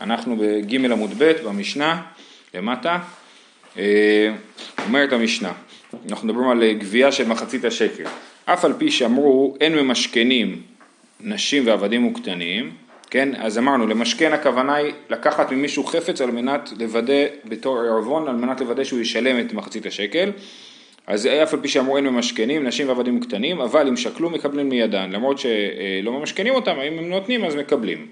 אנחנו בג' עמוד ב' במשנה, למטה, אה, אומרת המשנה, אנחנו מדברים על גבייה של מחצית השקל, אף על פי שאמרו אין ממשכנים נשים ועבדים וקטנים, כן, אז אמרנו למשכן הכוונה היא לקחת ממישהו חפץ על מנת לוודא בתור ערבון, על מנת לוודא שהוא ישלם את מחצית השקל, אז אף על פי שאמרו אין ממשכנים, נשים ועבדים קטנים, אבל אם שקלו מקבלים מידן, למרות שלא ממשכנים אותם, אם הם נותנים אז מקבלים.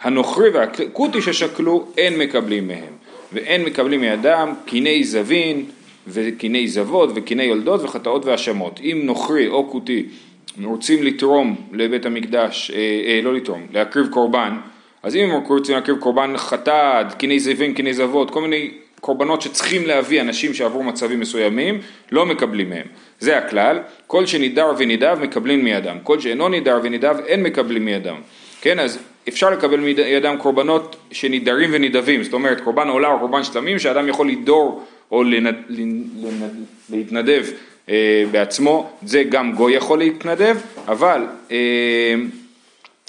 הנוכרי והכותי ששקלו אין מקבלים מהם, ואין מקבלים מידם קיני זבין וקיני זבות וקיני יולדות וחטאות והאשמות. אם נוכרי או כותי רוצים לתרום לבית המקדש, אה, אה, לא לתרום, להקריב קורבן, אז אם הם רוצים להקריב קורבן חטאת, קיני זבין, קיני זבות, כל מיני קורבנות שצריכים להביא אנשים שעברו מצבים מסוימים, לא מקבלים מהם. זה הכלל, כל שנידר ונידב מקבלים מידם, כל שאינו נידר ונידב אין מקבלים מידם. כן, אז אפשר לקבל מידם קורבנות שנידרים ונידבים, זאת אומרת קורבן עולה או קורבן שלמים שאדם יכול לדור או לנד, לנד, להתנדב אה, בעצמו, זה גם גוי יכול להתנדב, אבל אה,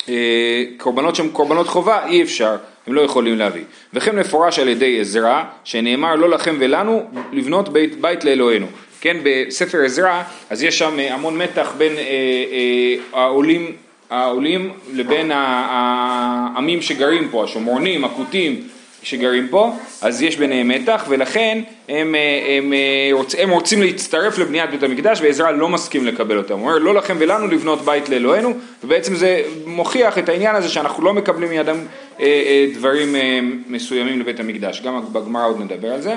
אה, קורבנות שהן קורבנות חובה אי אפשר, הם לא יכולים להביא. וכן מפורש על ידי עזרא, שנאמר לא לכם ולנו לבנות בית, בית לאלוהינו. כן, בספר עזרא, אז יש שם המון מתח בין אה, אה, העולים העולים לבין העמים שגרים פה, השומרונים, הכותים שגרים פה, אז יש ביניהם מתח ולכן הם, הם, רוצ, הם רוצים להצטרף לבניית בית המקדש ועזרא לא מסכים לקבל אותם, הוא אומר לא לכם ולנו לבנות בית לאלוהינו ובעצם זה מוכיח את העניין הזה שאנחנו לא מקבלים מידם אה, אה, דברים אה, מסוימים לבית המקדש, גם בגמרא עוד נדבר על זה.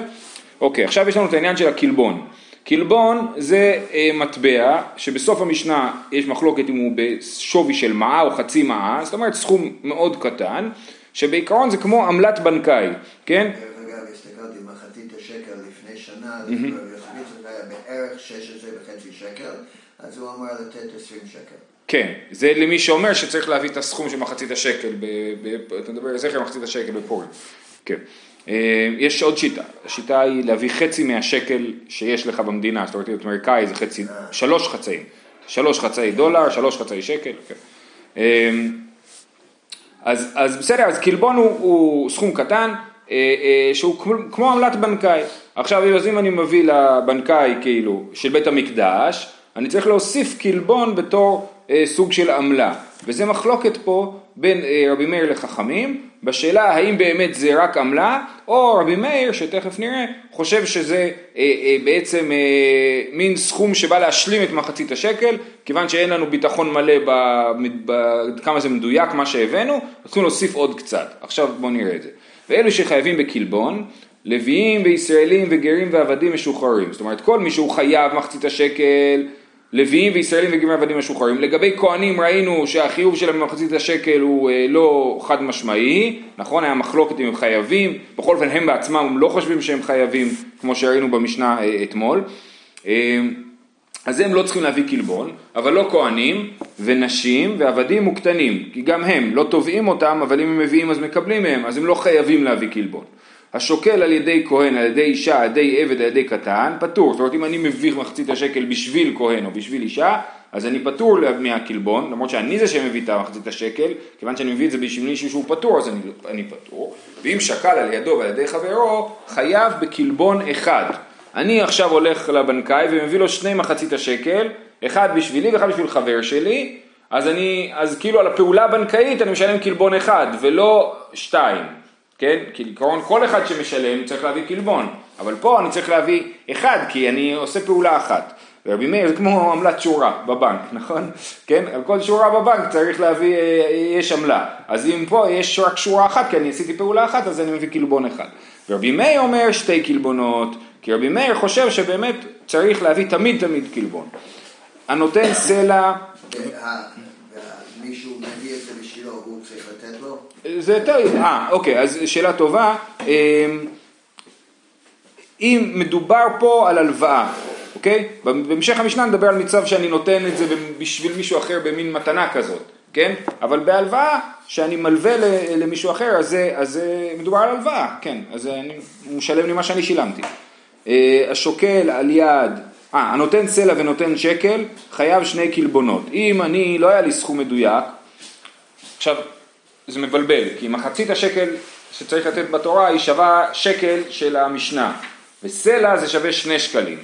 אוקיי, עכשיו יש לנו את העניין של הקלבון. קלבון זה אה, מטבע שבסוף המשנה יש מחלוקת אם הוא בשווי של מעה או חצי מעה, זאת אומרת סכום מאוד קטן, שבעיקרון זה כמו עמלת בנקאי, כן? דרך אגב, הסתכלתי מחצית השקל לפני שנה, זה היה בערך 16 וחצי שקל, אז הוא אמר לתת 20 שקל. כן, זה למי שאומר שצריך להביא את הסכום של מחצית השקל, אתה מדבר על זכר מחצית השקל בפורים, כן. אה, יש עוד שיטה, השיטה היא להביא חצי מהשקל שיש לך במדינה, זאת אומרת, אמריקאי זה חצי, שלוש חצאים, שלוש חצאי דולר, שלוש חצאי שקל, כן. אה, אז, אז בסדר, אז קלבון הוא, הוא סכום קטן, אה, שהוא כמו, עמלת בנקאי. עכשיו, אם אני מביא לבנקאי כאילו של בית המקדש, אני צריך להוסיף קלבון בתור סוג של עמלה, וזה מחלוקת פה בין רבי מאיר לחכמים, בשאלה האם באמת זה רק עמלה, או רבי מאיר, שתכף נראה, חושב שזה אה, אה, בעצם אה, מין סכום שבא להשלים את מחצית השקל, כיוון שאין לנו ביטחון מלא בכמה זה מדויק מה שהבאנו, צריכים להוסיף עוד קצת. עכשיו בואו נראה את זה. ואלו שחייבים בקלבון, לוויים וישראלים וגרים ועבדים משוחררים. זאת אומרת, כל מי שהוא חייב מחצית השקל, לוויים וישראלים וגמרי עבדים משוחררים. לגבי כהנים ראינו שהחיוב שלהם במחצית השקל הוא אה, לא חד משמעי, נכון? היה מחלוקת אם הם חייבים, בכל אופן הם בעצמם לא חושבים שהם חייבים, כמו שראינו במשנה אה, אתמול. אה, אז הם לא צריכים להביא קלבון, אבל לא כהנים ונשים ועבדים וקטנים, כי גם הם לא תובעים אותם, אבל אם הם מביאים אז מקבלים מהם, אז הם לא חייבים להביא קלבון. השוקל על ידי כהן, על ידי אישה, על ידי עבד, על ידי קטן, פטור. זאת אומרת אם אני מביא מחצית השקל בשביל כהן או בשביל אישה, אז אני פטור מהקלבון, למרות שאני זה שמביא את המחצית השקל, כיוון שאני מביא את זה בשביל מישהו שהוא פטור, אז אני, אני פטור. ואם שקל על ידו ועל ידי חברו, חייב בקלבון אחד. אני עכשיו הולך לבנקאי ומביא לו שני מחצית השקל, אחד בשבילי ואחד בשביל חבר שלי, אז אני, אז כאילו על הפעולה הבנקאית אני משלם קלבון אחד ולא שתיים. כן? כי לעיקרון כל אחד שמשלם צריך להביא קלבון, אבל פה אני צריך להביא אחד כי אני עושה פעולה אחת. ורבי מאיר זה כמו עמלת שורה בבנק, נכון? כן? על כל שורה בבנק צריך להביא, אה, יש עמלה. אז אם פה יש רק שורה אחת כי אני עשיתי פעולה אחת אז אני מביא קלבון אחד. ורבי מאיר אומר שתי קלבונות, כי רבי מאיר חושב שבאמת צריך להביא תמיד תמיד קלבון. הנותן סלע... מישהו מביא את זה בשבילו, הוא צריך לתת לו? זה יותר, אה, אוקיי, אז שאלה טובה. אמ, אם מדובר פה על הלוואה, אוקיי? בהמשך המשנה נדבר על מצב שאני נותן את זה בשביל מישהו אחר במין מתנה כזאת, כן? אבל בהלוואה, שאני מלווה למישהו אחר, אז אז מדובר על הלוואה, כן, אז אני, הוא משלם לי מה שאני שילמתי. אה, השוקל על יד, אה, הנותן סלע ונותן שקל, חייב שני קלבונות. אם אני, לא היה לי סכום מדויק, עכשיו, זה מבלבל, כי מחצית השקל שצריך לתת בתורה היא שווה שקל של המשנה, וסלע זה שווה שני שקלים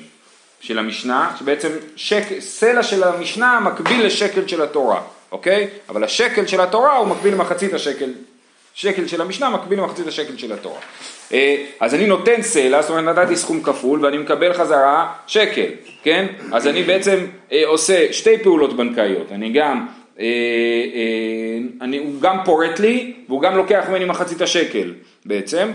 של המשנה, שבעצם שק, סלע של המשנה מקביל לשקל של התורה, אוקיי? אבל השקל של התורה הוא מקביל למחצית השקל, שקל של המשנה מקביל למחצית השקל של התורה. אה, אז אני נותן סלע, זאת אומרת נתתי סכום כפול ואני מקבל חזרה שקל, כן? אז אני בעצם אה, עושה שתי פעולות בנקאיות, אני גם אני, הוא גם פורט לי והוא גם לוקח ממני מחצית השקל בעצם,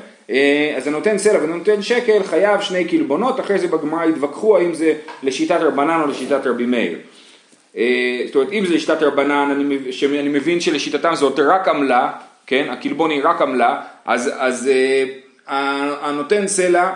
אז אני נותן סלע ואני נותן שקל, חייב שני קלבונות, אחרי זה בגמרא יתווכחו האם זה לשיטת רבנן או לשיטת רבי מאיר. זאת אומרת, אם זה לשיטת רבנן, אני, מבין שלשיטתם זאת רק עמלה, כן, הקלבון היא רק עמלה, אז, אז הנותן סלע אה,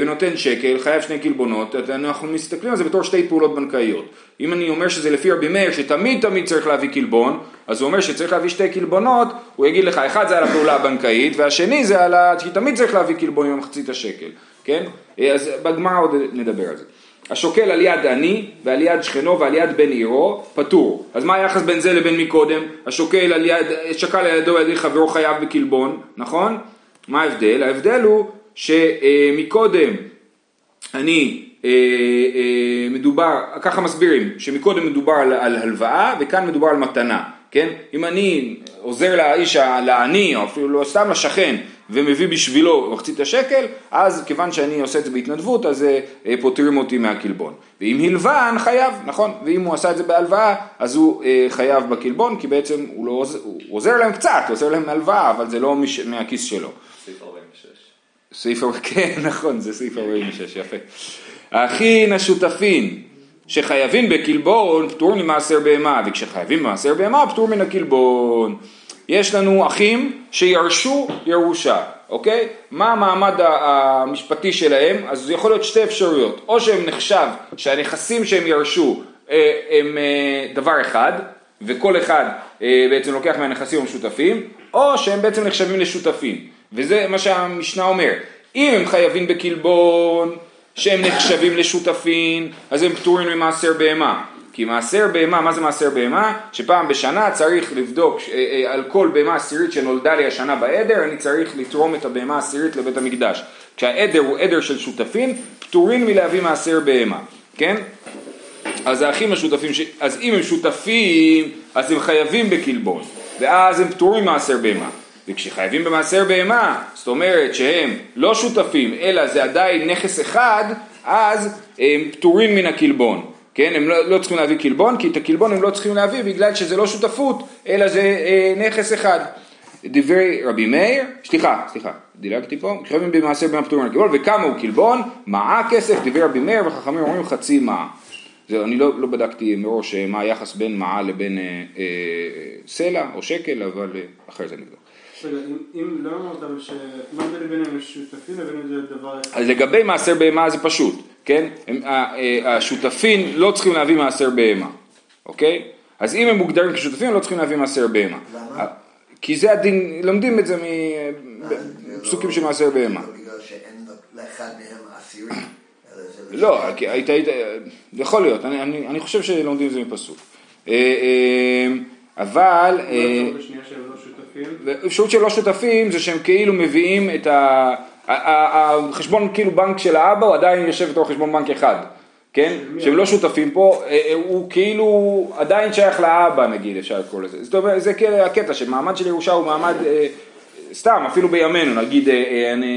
ונותן שקל, חייב שני קלבונות, אנחנו מסתכלים על זה בתור שתי פעולות בנקאיות. אם אני אומר שזה לפי רבי מאיר שתמיד תמיד צריך להביא קלבון, אז הוא אומר שצריך להביא שתי קלבונות, הוא יגיד לך, אחד זה על הפעולה הבנקאית, והשני זה על ה... שתמיד צריך להביא קלבון עם מחצית השקל, כן? אה, אז בגמרא עוד נדבר על זה. השוקל על יד עני ועל יד שכנו ועל יד בן עירו פטור. אז מה היחס בין זה לבין מקודם? השוקל על יד, שקל על ידו ועל ידי חברו חייב בקלבון, נכון? מה ההבדל? ההבדל הוא שמקודם אני אה, אה, מדובר, ככה מסבירים, שמקודם מדובר על, על הלוואה וכאן מדובר על מתנה, כן? אם אני עוזר לאיש, לעני או אפילו לא סתם לשכן ומביא בשבילו מחצית השקל, אז כיוון שאני עושה את זה בהתנדבות, אז אה, פותרים אותי מהקלבון. ואם הלווה, חייב, נכון? ואם הוא עשה את זה בהלוואה, אז הוא חייב בקלבון, כי בעצם הוא, לא, הוא עוזר להם קצת, הוא עוזר להם מהלוואה, אבל זה לא מש, מהכיס שלו. סעיף 46. סעיף, כן, נכון, זה סעיף 46, יפה. האחין השותפין שחייבים בקלבון פטור ממעשר בהמה, וכשחייבים במעשר בהמה פטור מן הקלבון. יש לנו אחים שירשו ירושה, אוקיי? מה המעמד המשפטי שלהם? אז זה יכול להיות שתי אפשרויות, או שהם נחשב שהנכסים שהם ירשו אה, הם אה, דבר אחד, וכל אחד אה, בעצם לוקח מהנכסים המשותפים, או שהם בעצם נחשבים לשותפים. וזה מה שהמשנה אומר, אם הם חייבים בקלבון שהם נחשבים לשותפים, אז הם פטורים ממעשר בהמה. כי מעשר בהמה, מה זה מעשר בהמה? שפעם בשנה צריך לבדוק אה, אה, על כל בהמה עשירית שנולדה לי השנה בעדר, אני צריך לתרום את הבהמה העשירית לבית המקדש. כשהעדר הוא עדר של שותפים, פטורים מלהביא מעשר בהמה, כן? אז האחים השותפים, ש... אז אם הם שותפים, אז הם חייבים בקלבון, ואז הם פטורים ממעשר בהמה. וכשחייבים במעשר בהמה, זאת אומרת שהם לא שותפים, אלא זה עדיין נכס אחד, אז הם פטורים מן הקלבון. כן, הם לא, לא צריכים להביא קלבון, כי את הקלבון הם לא צריכים להביא בגלל שזה לא שותפות, אלא זה אה, נכס אחד. דברי רבי מאיר, סליחה, סליחה, דילגתי פה, כשחייבים במעשר בהמה פטורים מן הקלבון, וכמה הוא קלבון? מעה כסף, דברי רבי מאיר, וחכמים אומרים חצי מעה. זה, אני לא, לא בדקתי מראש אה, מה היחס בין מעה לבין אה, אה, סלע או שקל, אבל אה, אחרי זה נבדוק. אם לא אמרת, לבין דבר אחד? אז לגבי מעשר בהמה זה פשוט, כן? אה, השותפים לא צריכים להביא מעשר בהמה, אוקיי? אז אם הם מוגדרים כשותפים הם לא צריכים להביא מעשר בהמה. למה? כי זה הדין, לומדים את זה מפסוקים של מעשר בהמה. בגלל שאין לאחד מהם עשירי. אלא זה לא, כי היית, היית, יכול להיות, אני, אני, אני חושב שלומדים את זה מפסוק. אה, אה, אבל... אה, בשנייה שהם לא שותפים. שותפים זה שהם כאילו מביאים את ה... החשבון כאילו בנק של האבא הוא עדיין יושב בתור חשבון בנק אחד, כן? שהם לא שותפים פה, אה, אה, הוא כאילו עדיין שייך לאבא נגיד אפשר לקרוא לזה. זאת אומרת, זה כאילו הקטע שמעמד של ירושה הוא מעמד, אה, סתם אפילו בימינו, נגיד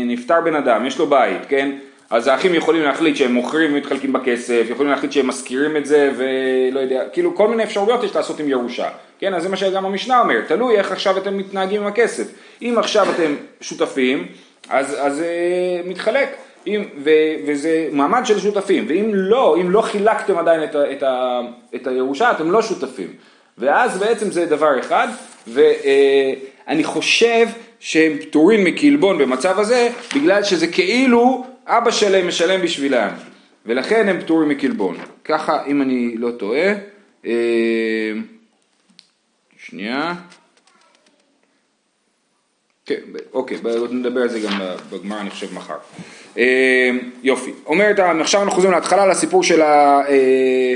נפטר בן אדם, יש לו בית, כן? אז האחים יכולים להחליט שהם מוכרים ומתחלקים בכסף, יכולים להחליט שהם משכירים את זה ולא יודע, כאילו כל מיני אפשרויות יש לעשות עם ירושה, כן, אז זה מה שגם המשנה אומר, תלוי איך עכשיו אתם מתנהגים עם הכסף, אם עכשיו אתם שותפים, אז, אז אה, מתחלק, אם, ו, וזה מעמד של שותפים, ואם לא, אם לא חילקתם עדיין את, ה, את, ה, את הירושה, אתם לא שותפים, ואז בעצם זה דבר אחד, ואני חושב שהם פטורים מקלבון במצב הזה, בגלל שזה כאילו אבא שלהם משלם בשבילם, ולכן הם פטורים מקלבון. ככה, אם אני לא טועה, אה, שנייה. כן, אוקיי, עוד נדבר על זה גם בגמרא, אני חושב, מחר. אה, יופי. אומרת, עכשיו אנחנו חוזרים להתחלה לסיפור של ה... אה,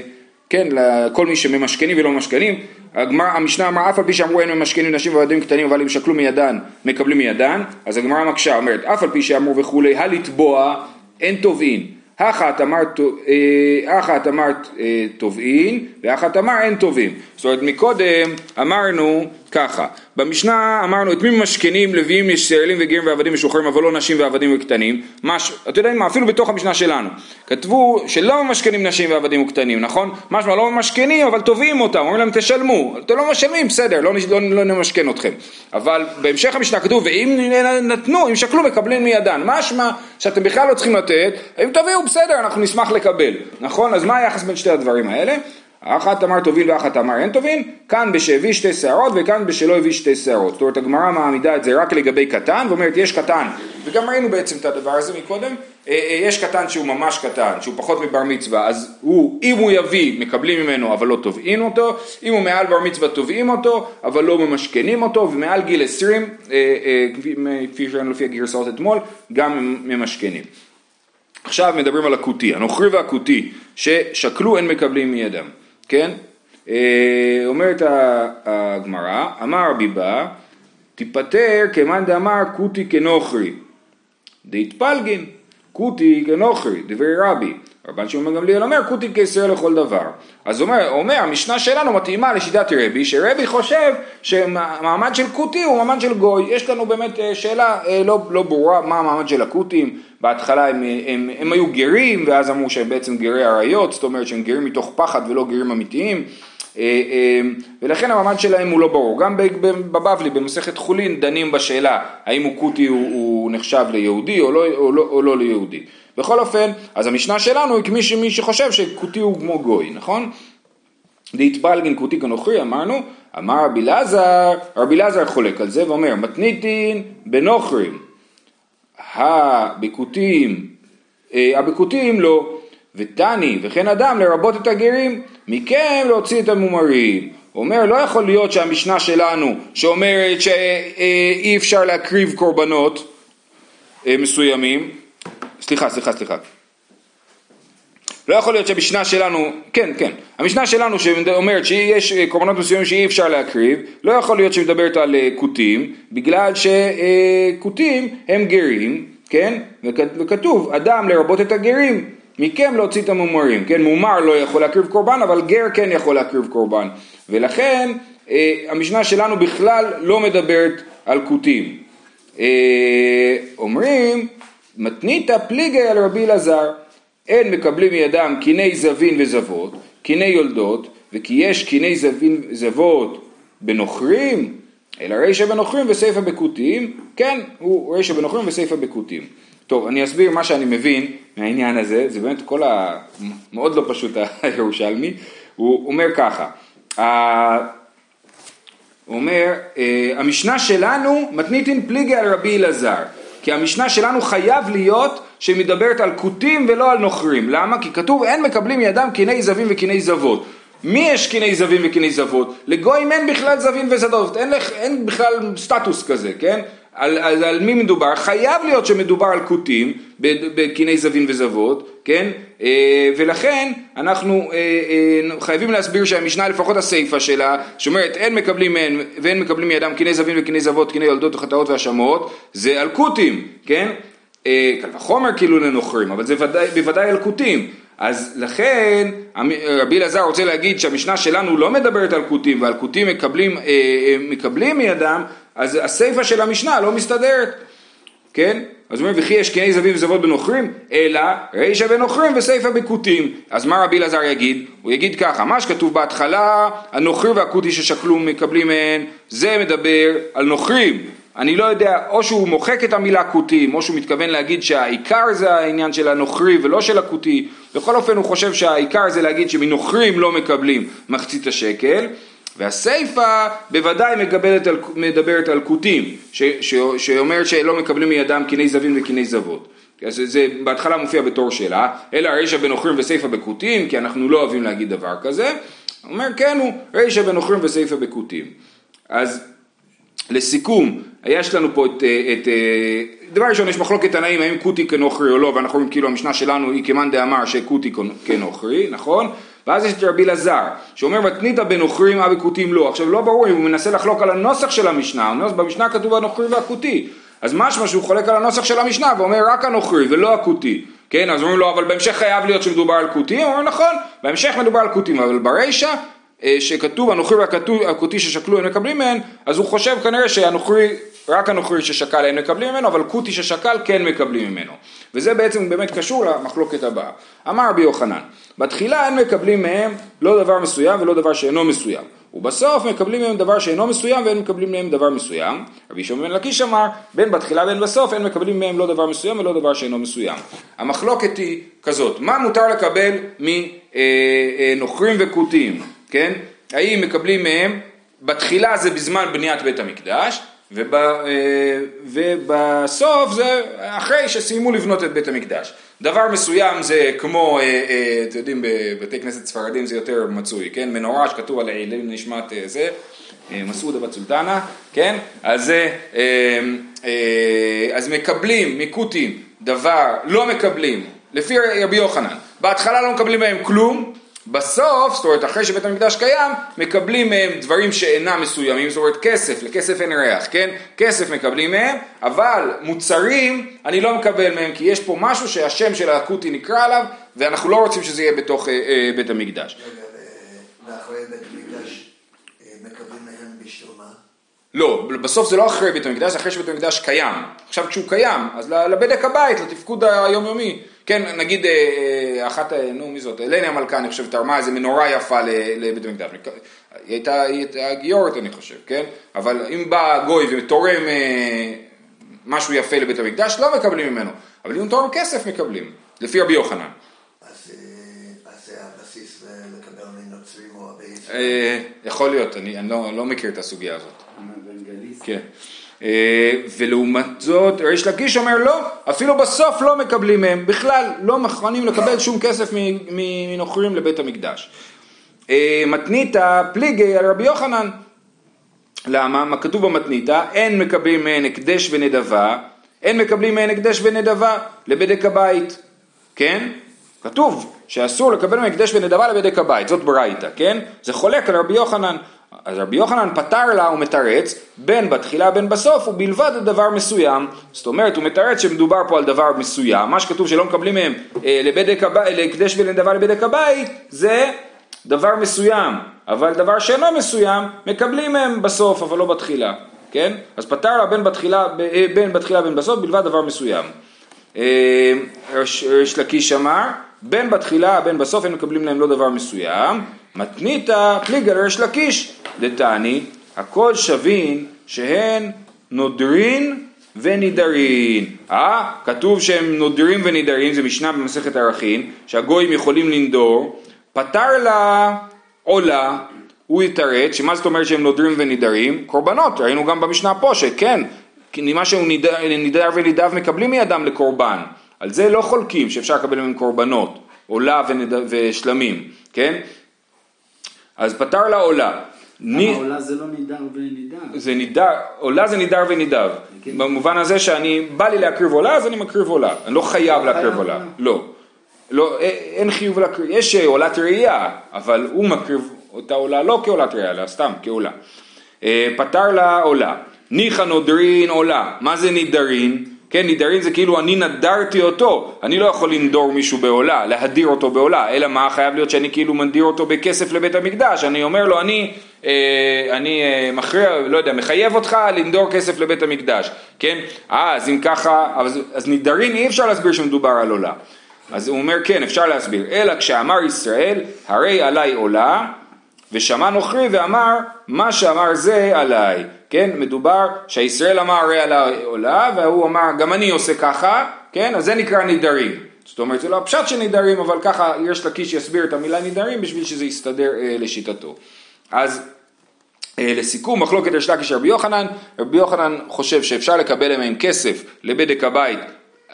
כן, לכל מי שממשכנים ולא ממשכנים, הגמר, המשנה אמרה אף על פי שאמרו אין ממשכנים נשים וילדים קטנים אבל אם שקלו מידן מקבלים מידן, אז הגמרא מקשה אומרת אף על פי שאמרו וכולי הלתבוע אין תובעין, אחת אמרת, אה, אחת אמרת אה, תובעין ואחת אמר אין תובעים. זאת אומרת מקודם אמרנו ככה, במשנה אמרנו את מי ממשכנים? לוויים ישראלים וגרים ועבדים משוחררים אבל לא נשים ועבדים וקטנים, מש, אתה יודע מה? אפילו בתוך המשנה שלנו, כתבו שלא ממשכנים נשים ועבדים וקטנים, נכון? משמע לא ממשכנים אבל תובעים אותם, אומרים להם תשלמו, אתם לא משלמים בסדר, לא, לא, לא נמשכן אתכם, אבל בהמשך המשנה כתוב ואם נתנו, אם שקלו מקבלים מידן, משמע שאתם בכלל לא צריכים לתת, אם תביאו בסדר אנחנו נשמח לקבל, נכון? אז מה היחס בין שתי הדברים האלה? אחת אמר טובין ואחת אמר אין טובין, כאן בשהביא שתי שערות וכאן בשלא הביא שתי שערות. זאת אומרת הגמרא מעמידה את זה רק לגבי קטן ואומרת יש קטן, וגם ראינו בעצם את הדבר הזה מקודם, אה, אה, יש קטן שהוא ממש קטן, שהוא פחות מבר מצווה, אז הוא, אם הוא יביא מקבלים ממנו אבל לא תובעים אותו, אם הוא מעל בר מצווה תובעים אותו אבל לא ממשכנים אותו, ומעל גיל 20, אה, כפי שראינו לפי הגרסאות אתמול, גם ממשכנים. עכשיו מדברים על הכותי, הנוכרי והכותי ששקלו אין מקבלים מידם. כן? אה, אומרת הגמרא, אמר רבי בא, תיפטר כמאן דאמר כותי כנוכרי, דהתפלגין, כותי כנוכרי, דברי רבי. רבן שמעון גמליאל אומר כותי כישראל לכל דבר. אז אומר, אומר המשנה שלנו מתאימה לשיטת רבי, שרבי חושב שמעמד של כותי הוא מעמד של גוי. יש לנו באמת אה, שאלה אה, לא, לא ברורה מה המעמד של הכותים. בהתחלה הם, הם, הם, הם היו גרים ואז אמרו שהם בעצם גרי אריות, זאת אומרת שהם גרים מתוך פחד ולא גרים אמיתיים. אה, ולכן המעמד שלהם הוא לא ברור. גם בבבלי, במסכת חולין, דנים בשאלה האם הוא כותי הוא, הוא נחשב ליהודי או לא, או, לא, או לא ליהודי. בכל אופן, אז המשנה שלנו היא כמי שמי שחושב שכותי הוא כמו גוי, נכון? דהתפלגין כותי כנוכרי, אמרנו, אמר רבי אלעזר, רבי אלעזר חולק על זה ואומר, מתניתין בנוכרים, הבקותים, אה, הבקותים לא, ותני וכן אדם לרבות את הגרים, מכם להוציא את המומרים. הוא אומר, לא יכול להיות שהמשנה שלנו, שאומרת שאי אפשר להקריב קורבנות אה, מסוימים, סליחה, סליחה, סליחה. לא יכול להיות שהמשנה שלנו, כן, כן, המשנה שלנו שאומרת שיש אה, קורבנות מסוימים שאי אפשר להקריב, לא יכול להיות שמדברת על אה, כותים, בגלל שכותים הם גרים, כן, וכתוב אדם לרבות את הגרים, מכם להוציא את המומרים, כן, מומר לא יכול להקריב קורבן, אבל גר כן יכול להקריב קורבן, ולכן אה, המשנה שלנו בכלל לא מדברת על כותים. אומרים מתניתא פליגי על רבי אלעזר, אין מקבלים מידם קיני זבין וזבות, קיני יולדות, וכי יש קיני זבין וזבות בנוכרים, אלא רישא בנוכרים וסיפא בכותים, כן, הוא רישא בנוכרים וסיפא בכותים. טוב, אני אסביר מה שאני מבין מהעניין הזה, זה באמת כל ה... מאוד לא פשוט הירושלמי, הוא אומר ככה, הוא אומר, אה, המשנה שלנו מתניתין פליגי על רבי אלעזר, כי המשנה שלנו חייב להיות שמדברת על כותים ולא על נוכרים. למה? כי כתוב אין מקבלים מידם קיני זבים וקיני זבות. מי יש קיני זבים וקיני זבות? לגויים אין בכלל זבים וזבות, אין, אין בכלל סטטוס כזה, כן? על, על, על מי מדובר? חייב להיות שמדובר על כותים בקיני זבין וזבות, כן? אה, ולכן אנחנו אה, אה, חייבים להסביר שהמשנה לפחות הסיפה שלה, שאומרת אין מקבלים מהן ואין מקבלים מידם קיני זבין וקיני זבות, קיני יולדות וחטאות והשמות, זה על כותים, כן? קל וחומר כאילו לנוכרים, אבל זה ודאי, בוודאי על כותים. אז לכן רבי אלעזר רוצה להגיד שהמשנה שלנו לא מדברת על כותים ועל כותים מקבלים, מקבלים מידם אז הסיפה של המשנה לא מסתדרת, כן? אז הוא אומר וכי יש קני זווים וזבות בנוכרים, אלא רישא בנוכרים וסיפה בכותים. אז מה רבי אלעזר יגיד? הוא יגיד ככה, מה שכתוב בהתחלה, הנוכרי והכותי ששקלו מקבלים מהן, זה מדבר על נוכרים. אני לא יודע, או שהוא מוחק את המילה כותים, או שהוא מתכוון להגיד שהעיקר זה העניין של הנוכרי ולא של הכותי. בכל אופן הוא חושב שהעיקר זה להגיד שמנוכרים לא מקבלים מחצית השקל. והסיפה בוודאי מקבלת על, מדברת על כותים, שאומרת שלא מקבלים מידם קיני זבים וקיני זבות. אז זה, בהתחלה מופיע בתור שאלה, אלא רישא בנוכרים וסיפה בכותים, כי אנחנו לא אוהבים להגיד דבר כזה. אומר כן הוא רישא בנוכרים וסיפה בכותים. אז לסיכום, יש לנו פה את, את דבר ראשון יש מחלוקת תנאים האם כותי כנוכרי או לא, ואנחנו רואים כאילו המשנה שלנו היא כמאן דאמר שכותי כנוכרי, נכון? ואז יש את רבי אלעזר, שאומר מתנית בנוכרים אבי כותים לא. עכשיו לא ברור אם הוא מנסה לחלוק על הנוסח של המשנה, במשנה כתוב הנוכרי והכותי. אז משמע שהוא חולק על הנוסח של המשנה ואומר רק הנוכרי ולא הכותי. כן, אז אומרים לו אבל בהמשך חייב להיות שמדובר על כותי, הוא אומר נכון, בהמשך מדובר על כותים, אבל ברישא אה, שכתוב הנוכרי והכותי ששקלו הם מקבלים מהן, אז הוא חושב כנראה שהנוכרי, רק הנוכרי ששקל הם מקבלים ממנו, אבל כותי ששקל כן מקבלים ממנו. וזה בעצם באמת קשור למחלוקת הבאה. אמר רבי יוחנן, בתחילה הם מקבלים מהם לא דבר מסוים ולא דבר שאינו מסוים. ובסוף מקבלים מהם דבר שאינו מסוים ואין מקבלים מהם דבר מסוים. רבי שמעון בן לקיש אמר, בין בתחילה בין בסוף אין מקבלים מהם לא דבר מסוים ולא דבר שאינו מסוים. המחלוקת היא כזאת, מה מותר לקבל מנוכרים וכותים? כן? האם מקבלים מהם, בתחילה זה בזמן בניית בית המקדש, אה, ובסוף זה אחרי שסיימו לבנות את בית המקדש. דבר מסוים זה כמו, אה, אה, אתם יודעים, בבתי כנסת ספרדים זה יותר מצוי, כן? מנורה שכתוב על העילים נשמת זה, מסעודה בת סולטנה, כן? אז, אז מקבלים מקוטים דבר, לא מקבלים, לפי רבי יוחנן, בהתחלה לא מקבלים מהם כלום, בסוף, זאת אומרת אחרי שבית המקדש קיים, מקבלים מהם דברים שאינם מסוימים, זאת אומרת כסף, לכסף אין ריח, כן? כסף מקבלים מהם, אבל מוצרים אני לא מקבל מהם כי יש פה משהו שהשם של האקוטי נקרא עליו ואנחנו לא רוצים שזה יהיה בתוך אה, אה, בית המקדש. רגע, ואחרי בית המקדש אה, מקבלים מהם בשביל מה? לא, בסוף זה לא אחרי בית המקדש, זה אחרי שבית המקדש קיים. עכשיו כשהוא קיים, אז לבדק הבית, לתפקוד היומיומי. כן, נגיד אה, אה, אחת, אה, נו מי זאת, אלני המלכה אני חושב תרמה איזה מנורה יפה לבית המקדש, היא הייתה, היא הייתה גיורת אני חושב, כן, אבל אם בא גוי ותורם משהו יפה לבית המקדש לא מקבלים ממנו, אבל אם הוא תורם כסף מקבלים, לפי רבי יוחנן. אז זה הבסיס לקבל מנוצרים או? יכול להיות, אני לא, לא מכיר את הסוגיה הזאת. כן. אה, ולעומת זאת ריש לקיש אומר לא, אפילו בסוף לא מקבלים מהם, בכלל לא מוכנים לקבל שום כסף מנוכרים לבית המקדש. אה, מתניתא פליגי על רבי יוחנן, למה? מה כתוב במתניתא? אין מקבלים מהן הקדש ונדבה, אין מקבלים מהן הקדש ונדבה לבדק הבית, כן? כתוב שאסור לקבל מהן הקדש ונדבה לבדק הבית, זאת ברייתא, כן? זה חולק על רבי יוחנן. אז רבי יוחנן פתר לה ומתרץ בין בתחילה בין בסוף ובלבד לדבר מסוים זאת אומרת הוא מתרץ שמדובר פה על דבר מסוים מה שכתוב שלא מקבלים מהם אה, לבדק הבית, להקדש ולדבר לבדק הבית זה דבר מסוים אבל דבר שאינו מסוים מקבלים מהם בסוף אבל לא בתחילה כן? אז פתר לה בין בתחילה אה, בין בתחילה בין בסוף בלבד דבר מסוים אה, ריש לקיש אמר בין בתחילה בין בסוף הם מקבלים להם לא דבר מסוים מתניתא פליגר ריש לקיש דתני, הכל שווין שהן נודרין ונידרין. אה? כתוב שהם נודרים ונידרים, זה משנה במסכת ערכין, שהגויים יכולים לנדור, פתר לה עולה, הוא יתרץ, שמה זאת אומרת שהם נודרים ונידרים? קורבנות, ראינו גם במשנה פה שכן, ממה שהוא נידר ונידב מקבלים מידם לקורבן, על זה לא חולקים שאפשר לקבל מהם קורבנות, עולה וניד... ושלמים, כן? אז פתר לה עולה, למה עולה זה לא נידר ונידב? זה נידר, עולה זה נידר ונידב. כן. במובן הזה שאני, בא לי להקריב עולה, אז אני מקריב עולה. אני לא חייב לא להקריב עולה. לא. לא, אין חיוב להקריב, יש אה, עולת ראייה, אבל הוא מקריב אותה עולה לא כעולת ראייה, אלא סתם כעולה. אה, פתר לה עולה. ניחא נודרין עולה. מה זה נידרין? כן, נידרין זה כאילו אני נדרתי אותו, אני לא יכול לנדור מישהו בעולה, להדיר אותו בעולה, אלא מה, חייב להיות שאני כאילו מנדיר אותו בכסף לבית המקדש, אני אומר לו, אני, אה, אני אה, מכריע, לא יודע, מחייב אותך לנדור כסף לבית המקדש, כן? אה, אז אם ככה, אז, אז נידרין אי אפשר להסביר שמדובר על עולה. אז הוא אומר, כן, אפשר להסביר, אלא כשאמר ישראל, הרי עליי עולה, ושמע נוכרי ואמר, מה שאמר זה עליי. כן, מדובר שהישראל אמר הרי עליי עולה, והוא אמר גם אני עושה ככה, כן, אז זה נקרא נדרים. זאת אומרת זה לא הפשט של נדרים, אבל ככה יש לקיש יסביר את המילה נדרים בשביל שזה יסתדר אה, לשיטתו. אז אה, לסיכום, מחלוקת יש לקיש רבי יוחנן, רבי יוחנן חושב שאפשר לקבל מהם כסף לבדק הבית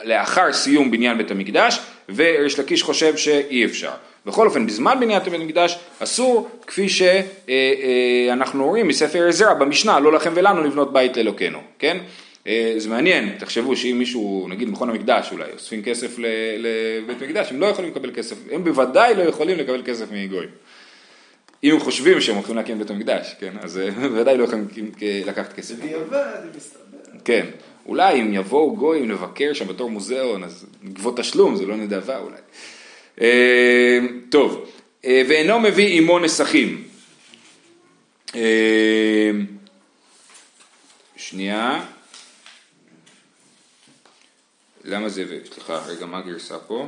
לאחר סיום בניין בית המקדש, וריש לקיש חושב שאי אפשר. בכל אופן, בזמן בניית בית המקדש אסור, כפי שאנחנו רואים מספר עזרא במשנה, לא לכם ולנו לבנות בית לאלוקינו, כן? אה, זה מעניין, תחשבו שאם מישהו, נגיד מכון המקדש אולי, אוספים כסף לבית מקדש, הם לא יכולים לקבל כסף, הם בוודאי לא יכולים לקבל כסף מגויים. אם הם חושבים שהם הולכים להקים בית המקדש, כן, אז אה, בוודאי לא יכולים לקחת כסף. בדיעבד, אם מסתבר. כן, אולי אם יבואו גויים לבקר שם בתור מוזיאון, אז לגבות תשלום, זה לא נדבה אולי. אה, טוב, אה, ואינו מביא עמו נסכים. אה, שנייה. למה זה, סליחה, רגע, מה הגרסה פה?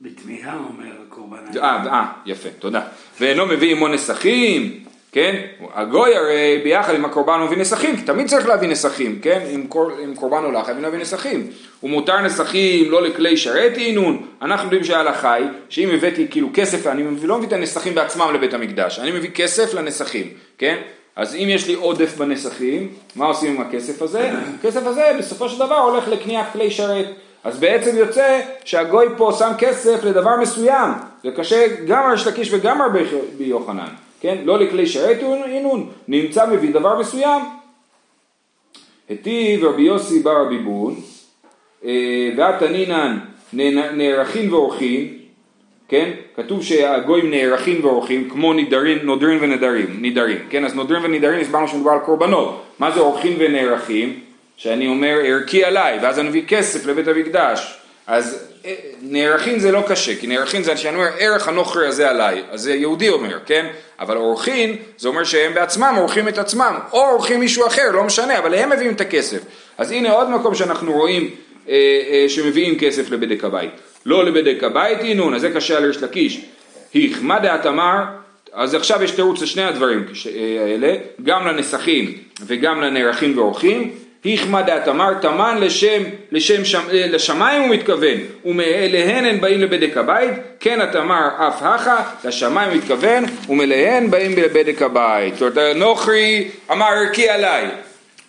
בתמיהה אומר הקורבן. אה, יפה, תודה. ואינו מביא עמו נסכים, כן? הגוי הרי ביחד עם הקורבן הוא מביא נסכים, כי תמיד צריך להביא נסכים, כן? עם, קור, עם קורבן עולה חייבים להביא נסכים. ומותר נסכים לא לכלי שרת עינון, אנחנו יודעים שההלכה היא, שאם הבאתי כאילו כסף, אני לא מביא את הנסכים בעצמם לבית המקדש, אני מביא כסף לנסכים, כן? אז אם יש לי עודף בנסכים, מה עושים עם הכסף הזה? הכסף הזה בסופו של דבר הולך לקניית כלי שרת. אז בעצם יוצא שהגוי פה שם כסף לדבר מסוים, זה קשה גם על שלקיש וגם על רבי יוחנן, כן? לא לכלי שרת עינון, נמצא מביא דבר מסוים. היטיב רבי יוסי בר רבי בון, אה, והתנינן נערכים ועורכים, כן? כתוב שהגויים נערכים ועורכים כמו נידרים, נודרים ונדרים, נידרים, כן? אז נודרים ונידרים הסברנו שמדובר על קורבנות, מה זה עורכים ונערכים? שאני אומר ערכי עליי, ואז אני מביא כסף לבית המקדש, אז אה, נערכים זה לא קשה, כי נערכים זה שאני אומר ערך הנוכרי הזה עליי, אז זה יהודי אומר, כן? אבל עורכים זה אומר שהם בעצמם עורכים את עצמם, או עורכים מישהו אחר, לא משנה, אבל הם מביאים את הכסף. אז הנה עוד מקום שאנחנו רואים אה, אה, שמביאים כסף לבדק הבית. לא לבדק הבית אינון, אז זה קשה על ריש לקיש. היכמה דעת אמר, אז עכשיו יש תירוץ לשני הדברים האלה, גם לנסחים וגם לנערכים ועורכים. היכמה דעת אמר, תמן לשם, לשם שם, לשמיים הוא מתכוון, ומאליהן הן באים לבדק הבית, כן התמר אף הכה, לשמיים הוא מתכוון, ומאליהן באים לבדק הבית. זאת אומרת, נוכרי אמר ערכי עליי.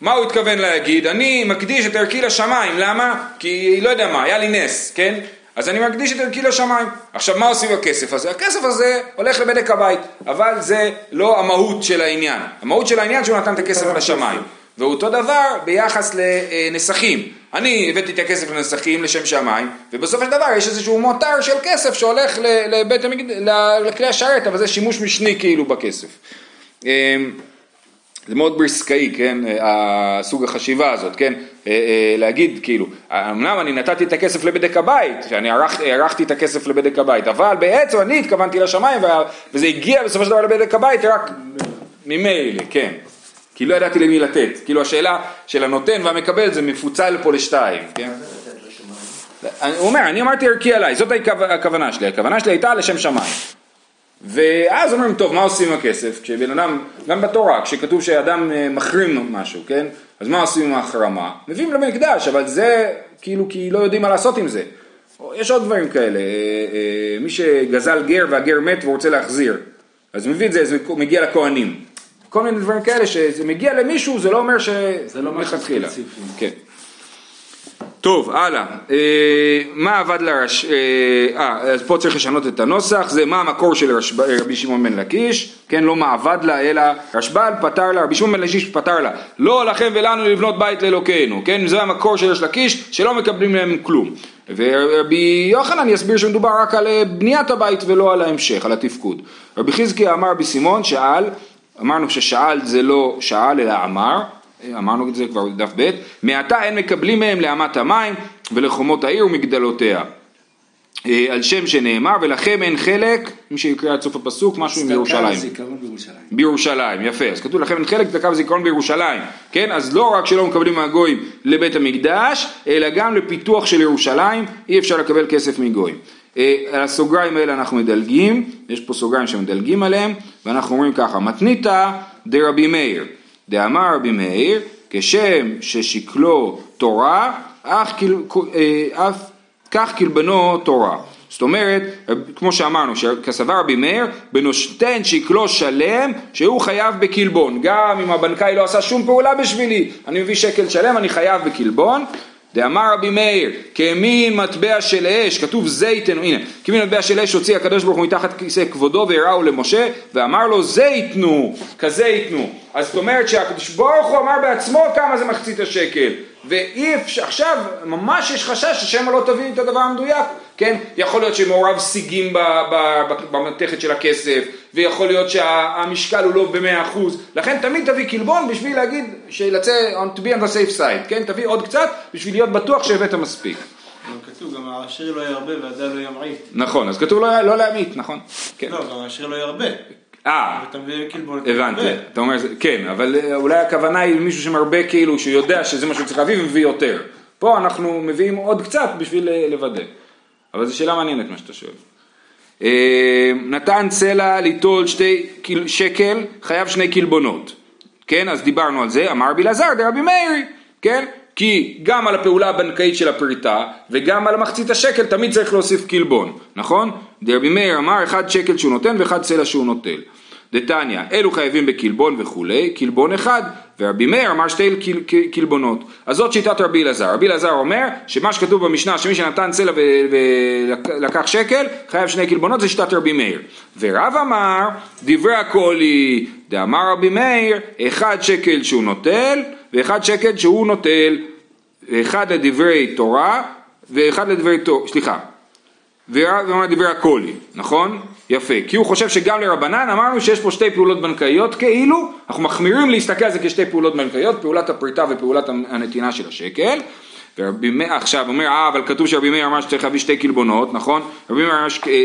מה הוא התכוון להגיד? אני מקדיש את ערכי לשמיים, למה? כי לא יודע מה, היה לי נס, כן? אז אני מקדיש את ערכי לשמיים. עכשיו מה עושים בכסף הזה? הכסף הזה הולך לבדק הבית, אבל זה לא המהות של העניין. המהות של העניין שהוא נתן את הכסף לשמיים. ואותו דבר ביחס לנסחים. אני הבאתי את הכסף לנסחים לשם שמיים, ובסופו של דבר יש איזשהו מותר של כסף שהולך לבית המקד... לכלי השרת, אבל זה שימוש משני כאילו בכסף. אמ, זה מאוד בריסקאי, כן, הסוג החשיבה הזאת, כן, להגיד כאילו, אמנם אני נתתי את הכסף לבדק הבית, שאני ערכתי את הכסף לבדק הבית, אבל בעצם אני התכוונתי לשמיים וזה הגיע בסופו של דבר לבדק הבית רק ממילא, כן. כי לא ידעתי למי לתת. כאילו השאלה של הנותן והמקבל זה מפוצל פה לשתיים, כן? הוא אומר, אני אמרתי ערכי עליי, זאת הכוונה שלי, הכוונה שלי הייתה לשם שמיים. ואז אומרים, טוב, מה עושים עם הכסף? כשבן אדם, גם בתורה, כשכתוב שאדם אה, מחרים משהו, כן? אז מה עושים עם ההחרמה? מביאים למקדש, אבל זה כאילו כי לא יודעים מה לעשות עם זה. יש עוד דברים כאלה, אה, אה, מי שגזל גר והגר מת ורוצה להחזיר, אז מביא את זה, זה מגיע לכהנים. כל מיני דברים כאלה, שזה מגיע למישהו, זה לא אומר ש... זה לא משהו ספציפי. כן. טוב, הלאה. אה, מה עבד לרש... אה, אה, אז פה צריך לשנות את הנוסח, זה מה המקור של רש... רבי שמעון בן לקיש, כן, לא מה עבד לה, אלא רשב"ל פתר לה, רבי שמעון בן לקיש פתר לה, לא לכם ולנו לבנות בית לאלוקינו, כן, זה המקור של רש לקיש, שלא מקבלים להם כלום. ורבי יוחנן יסביר שמדובר רק על אה, בניית הבית ולא על ההמשך, על התפקוד. רבי חזקיה אמר רבי סימון, שאל, אמרנו ששאל זה לא שאל אלא אמר, אמרנו את זה כבר בדף ב', מעתה אין מקבלים מהם לאמת המים ולחומות העיר ומגדלותיה. אה, על שם שנאמר ולכם אין חלק, מי שיקרא עד סוף הפסוק, משהו עם ירושלים. בירושלים. בירושלים, יפה, אז כתוב לכם אין חלק צדקה וזיכרון בירושלים, כן? אז לא רק שלא מקבלים מהגויים לבית המקדש, אלא גם לפיתוח של ירושלים, אי אפשר לקבל כסף מגויים. אה, על הסוגריים האלה אנחנו מדלגים, יש פה סוגריים שמדלגים עליהם, ואנחנו אומרים ככה, מתניתא דרבי מאיר, דאמר רבי מאיר, כשם ששקלו תורה, אך, אה, אף כך כלבנו תורה. זאת אומרת, כמו שאמרנו, כסבר רבי מאיר, בנושתן שקלו שלם, שהוא חייב בקלבון. גם אם הבנקאי לא עשה שום פעולה בשבילי, אני מביא שקל שלם, אני חייב בקלבון. דאמר רבי מאיר, כמין מטבע של אש, כתוב זיתנו, הנה, כמין מטבע של אש הוציא הקדוש ברוך הוא מתחת כיסא כבודו והראהו למשה, ואמר לו זה ייתנו, כזה ייתנו. אז זאת אומרת שהקדוש ברוך הוא אמר בעצמו כמה זה מחצית השקל, ואי אפשר, עכשיו ממש יש חשש ששמא לא תבין את הדבר המדויק, כן? יכול להיות שמעורב סיגים במתכת של הכסף, ויכול להיות שהמשקל הוא לא במאה אחוז, לכן תמיד תביא קלבון בשביל להגיד, שיצא on to be on the safe side, כן? תביא עוד קצת בשביל להיות בטוח שהבאת מספיק. כתוב, גם העשיר לא ירבה והדל לא ימעיט. נכון, אז כתוב לא, לא להמית, נכון? כן. לא, גם העשיר לא ירבה. אה. הבנתי. אתה אומר, כן, אבל אה, אולי הכוונה היא מישהו שמרבה כאילו, שהוא יודע שזה מה שהוא צריך להביא ומביא יותר. פה אנחנו מביאים עוד קצת בשביל אה, לוודא. אבל זו שאלה מעניינת מה שאתה שואל. אה, נתן צלע ליטול שתי שקל, חייב שני קלבונות. כן, אז דיברנו על זה, אמר רבי אלעזר דרבי מאירי, כן? כי גם על הפעולה הבנקאית של הפריטה וגם על המחצית השקל תמיד צריך להוסיף קלבון, נכון? דרבי מאיר אמר אחד שקל שהוא נותן ואחד סלע שהוא נוטל. דתניא, אלו חייבים בקלבון וכולי, קלבון אחד, ורבי מאיר אמר שתי קל, קל, קלבונות. אז זאת שיטת רבי אלעזר. רבי אלעזר אומר שמה שכתוב במשנה, שמי שנתן סלע ולקח שקל, חייב שני קלבונות, זה שיטת רבי מאיר. ורב אמר, דברי הקולי, דאמר רבי מאיר, אחד שקל שהוא נוטל, ואחד שקל שהוא נוטל, אחד לדברי תורה, ואחד לדברי תורה, סליחה, ורב דברי הקולי, נכון? יפה. כי הוא חושב שגם לרבנן אמרנו שיש פה שתי פעולות בנקאיות כאילו, אנחנו מחמירים להסתכל על זה כשתי פעולות בנקאיות, פעולת הפריטה ופעולת הנתינה של השקל. ורבי מאיר עכשיו אומר, אה, אבל כתוב שרבי מאיר אמר שצריך להביא שתי קלבונות, נכון? רבי מאיר אמר, אה, אה,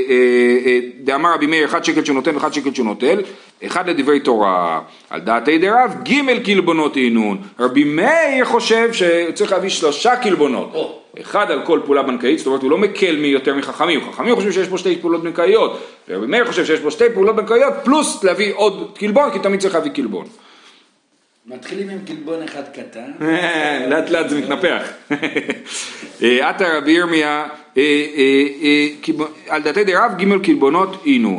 אה, דאמר רבי מאיר, אחד שקל שהוא נותן ואחד שקל שהוא נוטל, אחד לדברי תורה. על דעתי דרב, ג' קלבונות אינון. רבי מאיר חושב שצריך להביא שלושה קלבונות. אחד על כל פעולה בנקאית, זאת אומרת הוא לא מקל מיותר מחכמים, חכמים חושבים שיש פה שתי פעולות בנקאיות, ורבי מאיר חושב שיש פה שתי פעולות בנקאיות, פלוס להביא עוד קלבון, כי תמיד צריך להביא קלבון. מתחילים עם קלבון אחד קטן. לאט לאט זה מתנפח. אה, עתה רבי ירמיה, אה, אה, אה, על דתי דרב ג' קלבונות אינון.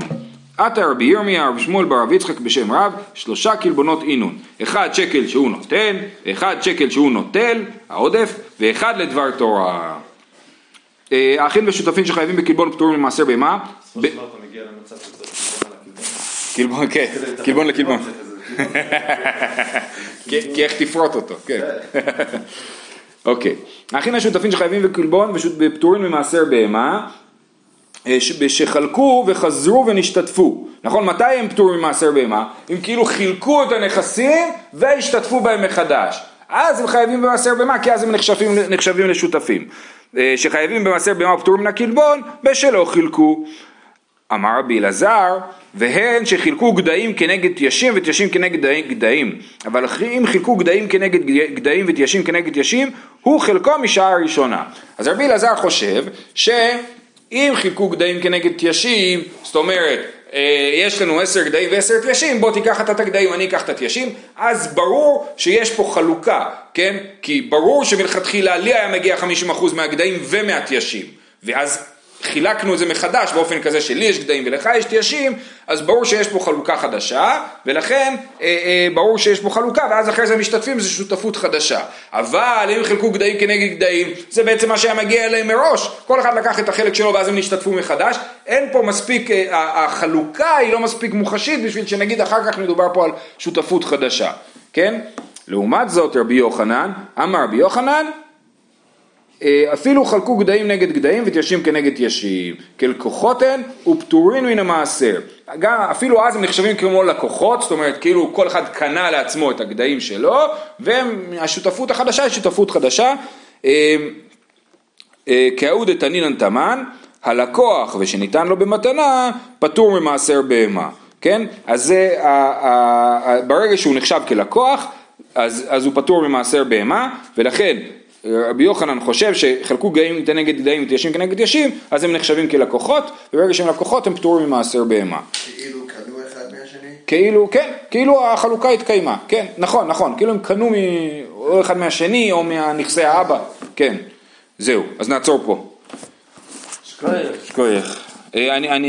עתה רבי ירמיה, רבי שמואל בר רב יצחק בשם רב, שלושה קלבונות אינון. אחד שקל שהוא נותן, אחד שקל שהוא נוטל, העודף, ואחד לדבר תורה. אה, האחים ושותפים שחייבים בקלבון פטורים ממעשר בהמה. קלבון על הקלבון. קלבון, כן, קלבון לקלבון. כי איך תפרוט אותו, כן. אוקיי. האחים השותפים שחייבים בקלבון ופטורים ממעשר בהמה, אה, שחלקו וחזרו ונשתתפו. נכון? מתי הם פטורים ממעשר בהמה? הם כאילו חילקו את הנכסים והשתתפו בהם מחדש. אז הם חייבים במעשר בהמה כי אז הם נחשבים, נחשבים לשותפים. אה, שחייבים במעשר בהמה ופטורים מן הקלבון בשלא חילקו. אמר רבי אלעזר, והן שחילקו גדיים כנגד תיישים ותיישים כנגד גדיים-. אבל אם חילקו גדיים כנגד גדיים ותיישים כנגד תיישים, הוא חלקו משעה הראשונה. אז רבי אלעזר חושב שאם חילקו גדיים כנגד תיישים, זאת אומרת, אה, יש לנו עשר גדיים ועשר תיישים, בוא תיקח את הגדיים, אני אקח את התיישים, אז ברור שיש פה חלוקה, כן? כי ברור שמלכתחילה לי היה מגיע 50% מהגדיים ומהתיישים, ואז חילקנו את זה מחדש באופן כזה שלי יש גדיים ולך יש תיישים, אז ברור שיש פה חלוקה חדשה, ולכן אה, אה, ברור שיש פה חלוקה, ואז אחרי זה משתתפים, זה שותפות חדשה. אבל אם חילקו גדיים כנגד גדיים, זה בעצם מה שהיה מגיע אליהם מראש. כל אחד לקח את החלק שלו ואז הם נשתתפו מחדש. אין פה מספיק, אה, החלוקה היא לא מספיק מוחשית בשביל שנגיד אחר כך מדובר פה על שותפות חדשה, כן? לעומת זאת רבי יוחנן, אמר רבי יוחנן, אפילו חלקו גדיים נגד גדיים ותיישים כנגד תיישים. כלקוחות הן ופטורין מן המעשר. גם, אפילו אז הם נחשבים כמו לקוחות, זאת אומרת כאילו כל אחד קנה לעצמו את הגדיים שלו, והשותפות החדשה היא שותפות חדשה. אה, אה, כהאוד דתנינן תמן, הלקוח ושניתן לו במתנה פטור ממעשר בהמה, כן? אז זה, ה- ה- ה- ברגע שהוא נחשב כלקוח, אז, אז הוא פטור ממעשר בהמה, ולכן רבי יוחנן חושב שחלקו גאים כנגד גדיים ותיישים כנגד תיישים, אז הם נחשבים כלקוחות, וברגע שהם לקוחות הם פטורים ממעשר בהמה. כאילו קנו אחד מהשני? כאילו, כן, כאילו החלוקה התקיימה, כן, נכון, נכון, כאילו הם קנו מ... או אחד מהשני או מהנכסי האבא, כן, זהו, אז נעצור פה. שכוייך. שכוייך. אה, אני, אני